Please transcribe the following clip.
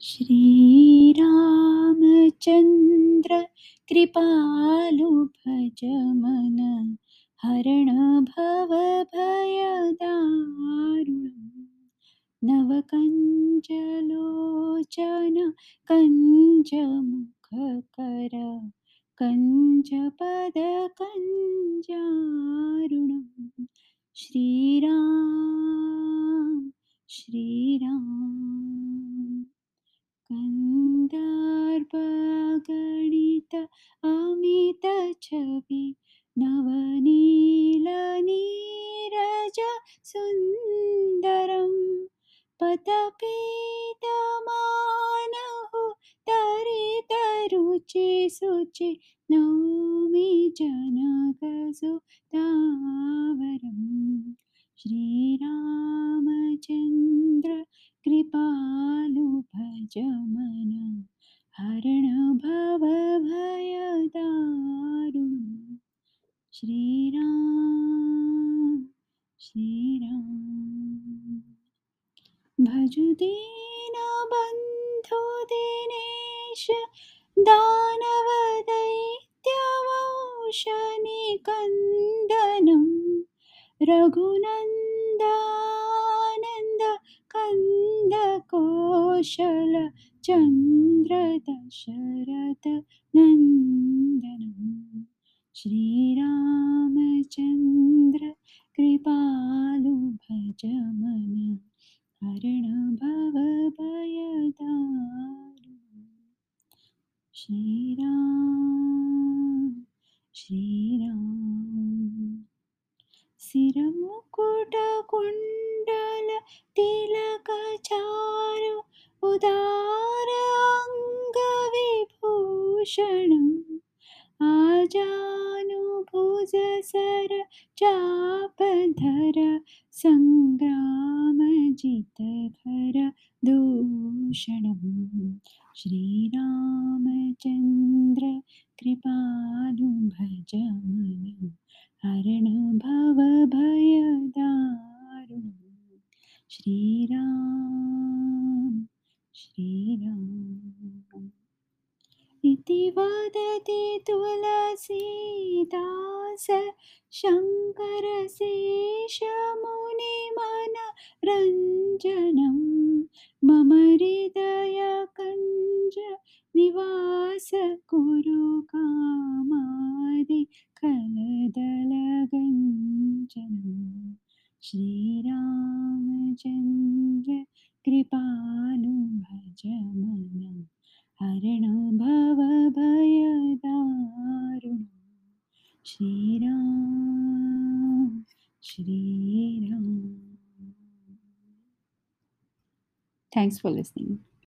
श्रीरामचन्द्र कृपालु भज मन हरण भव भयदारुणम्। नवकञ्जलोचन कञ्जमुखकर कञ्जपदकञ्जारुणम् श्रीराम श्रीराम कन्दार्पगणित अमित छवि नवनीलनीरज सुन्दरं पतपीतमानः तरितरुचि शुचि नौमि जनकसुतावरम् भज मन हरण भव भयदारुणम् श्रीराम श्रीराम। भजुदीनबन्धो दिनेश दानवदैत्यवंशनिकन्दनम् रघुनन्दानन्द कौशल चन्द्र दशरथ नन्दनम् श्रीरामचन्द्र कृपालु भज मन, हरण भव भयदारु श्रीराम श्रीराम। सिरमुकुटकुण्डल तिलकचारु उदार अङ्गविभूषणम् आजानुभुज सर चापधर सङ्ग्रामजितधर दूषणम् श्रीरामचन्द्र कृपालु भज मन हरण भव भयदारुणम् श्रीराम श्रीराम। इति वदति तुलसीदास शङ्करशेषमुनिमनरञ्जनं मम हृदयकञ्ज निवास कुरु कामादि कलदलगञ्जनम् श्रीरामचन्द्र भज मन हरण भव भयदारुणम् Shriram Shriram Thanks for listening.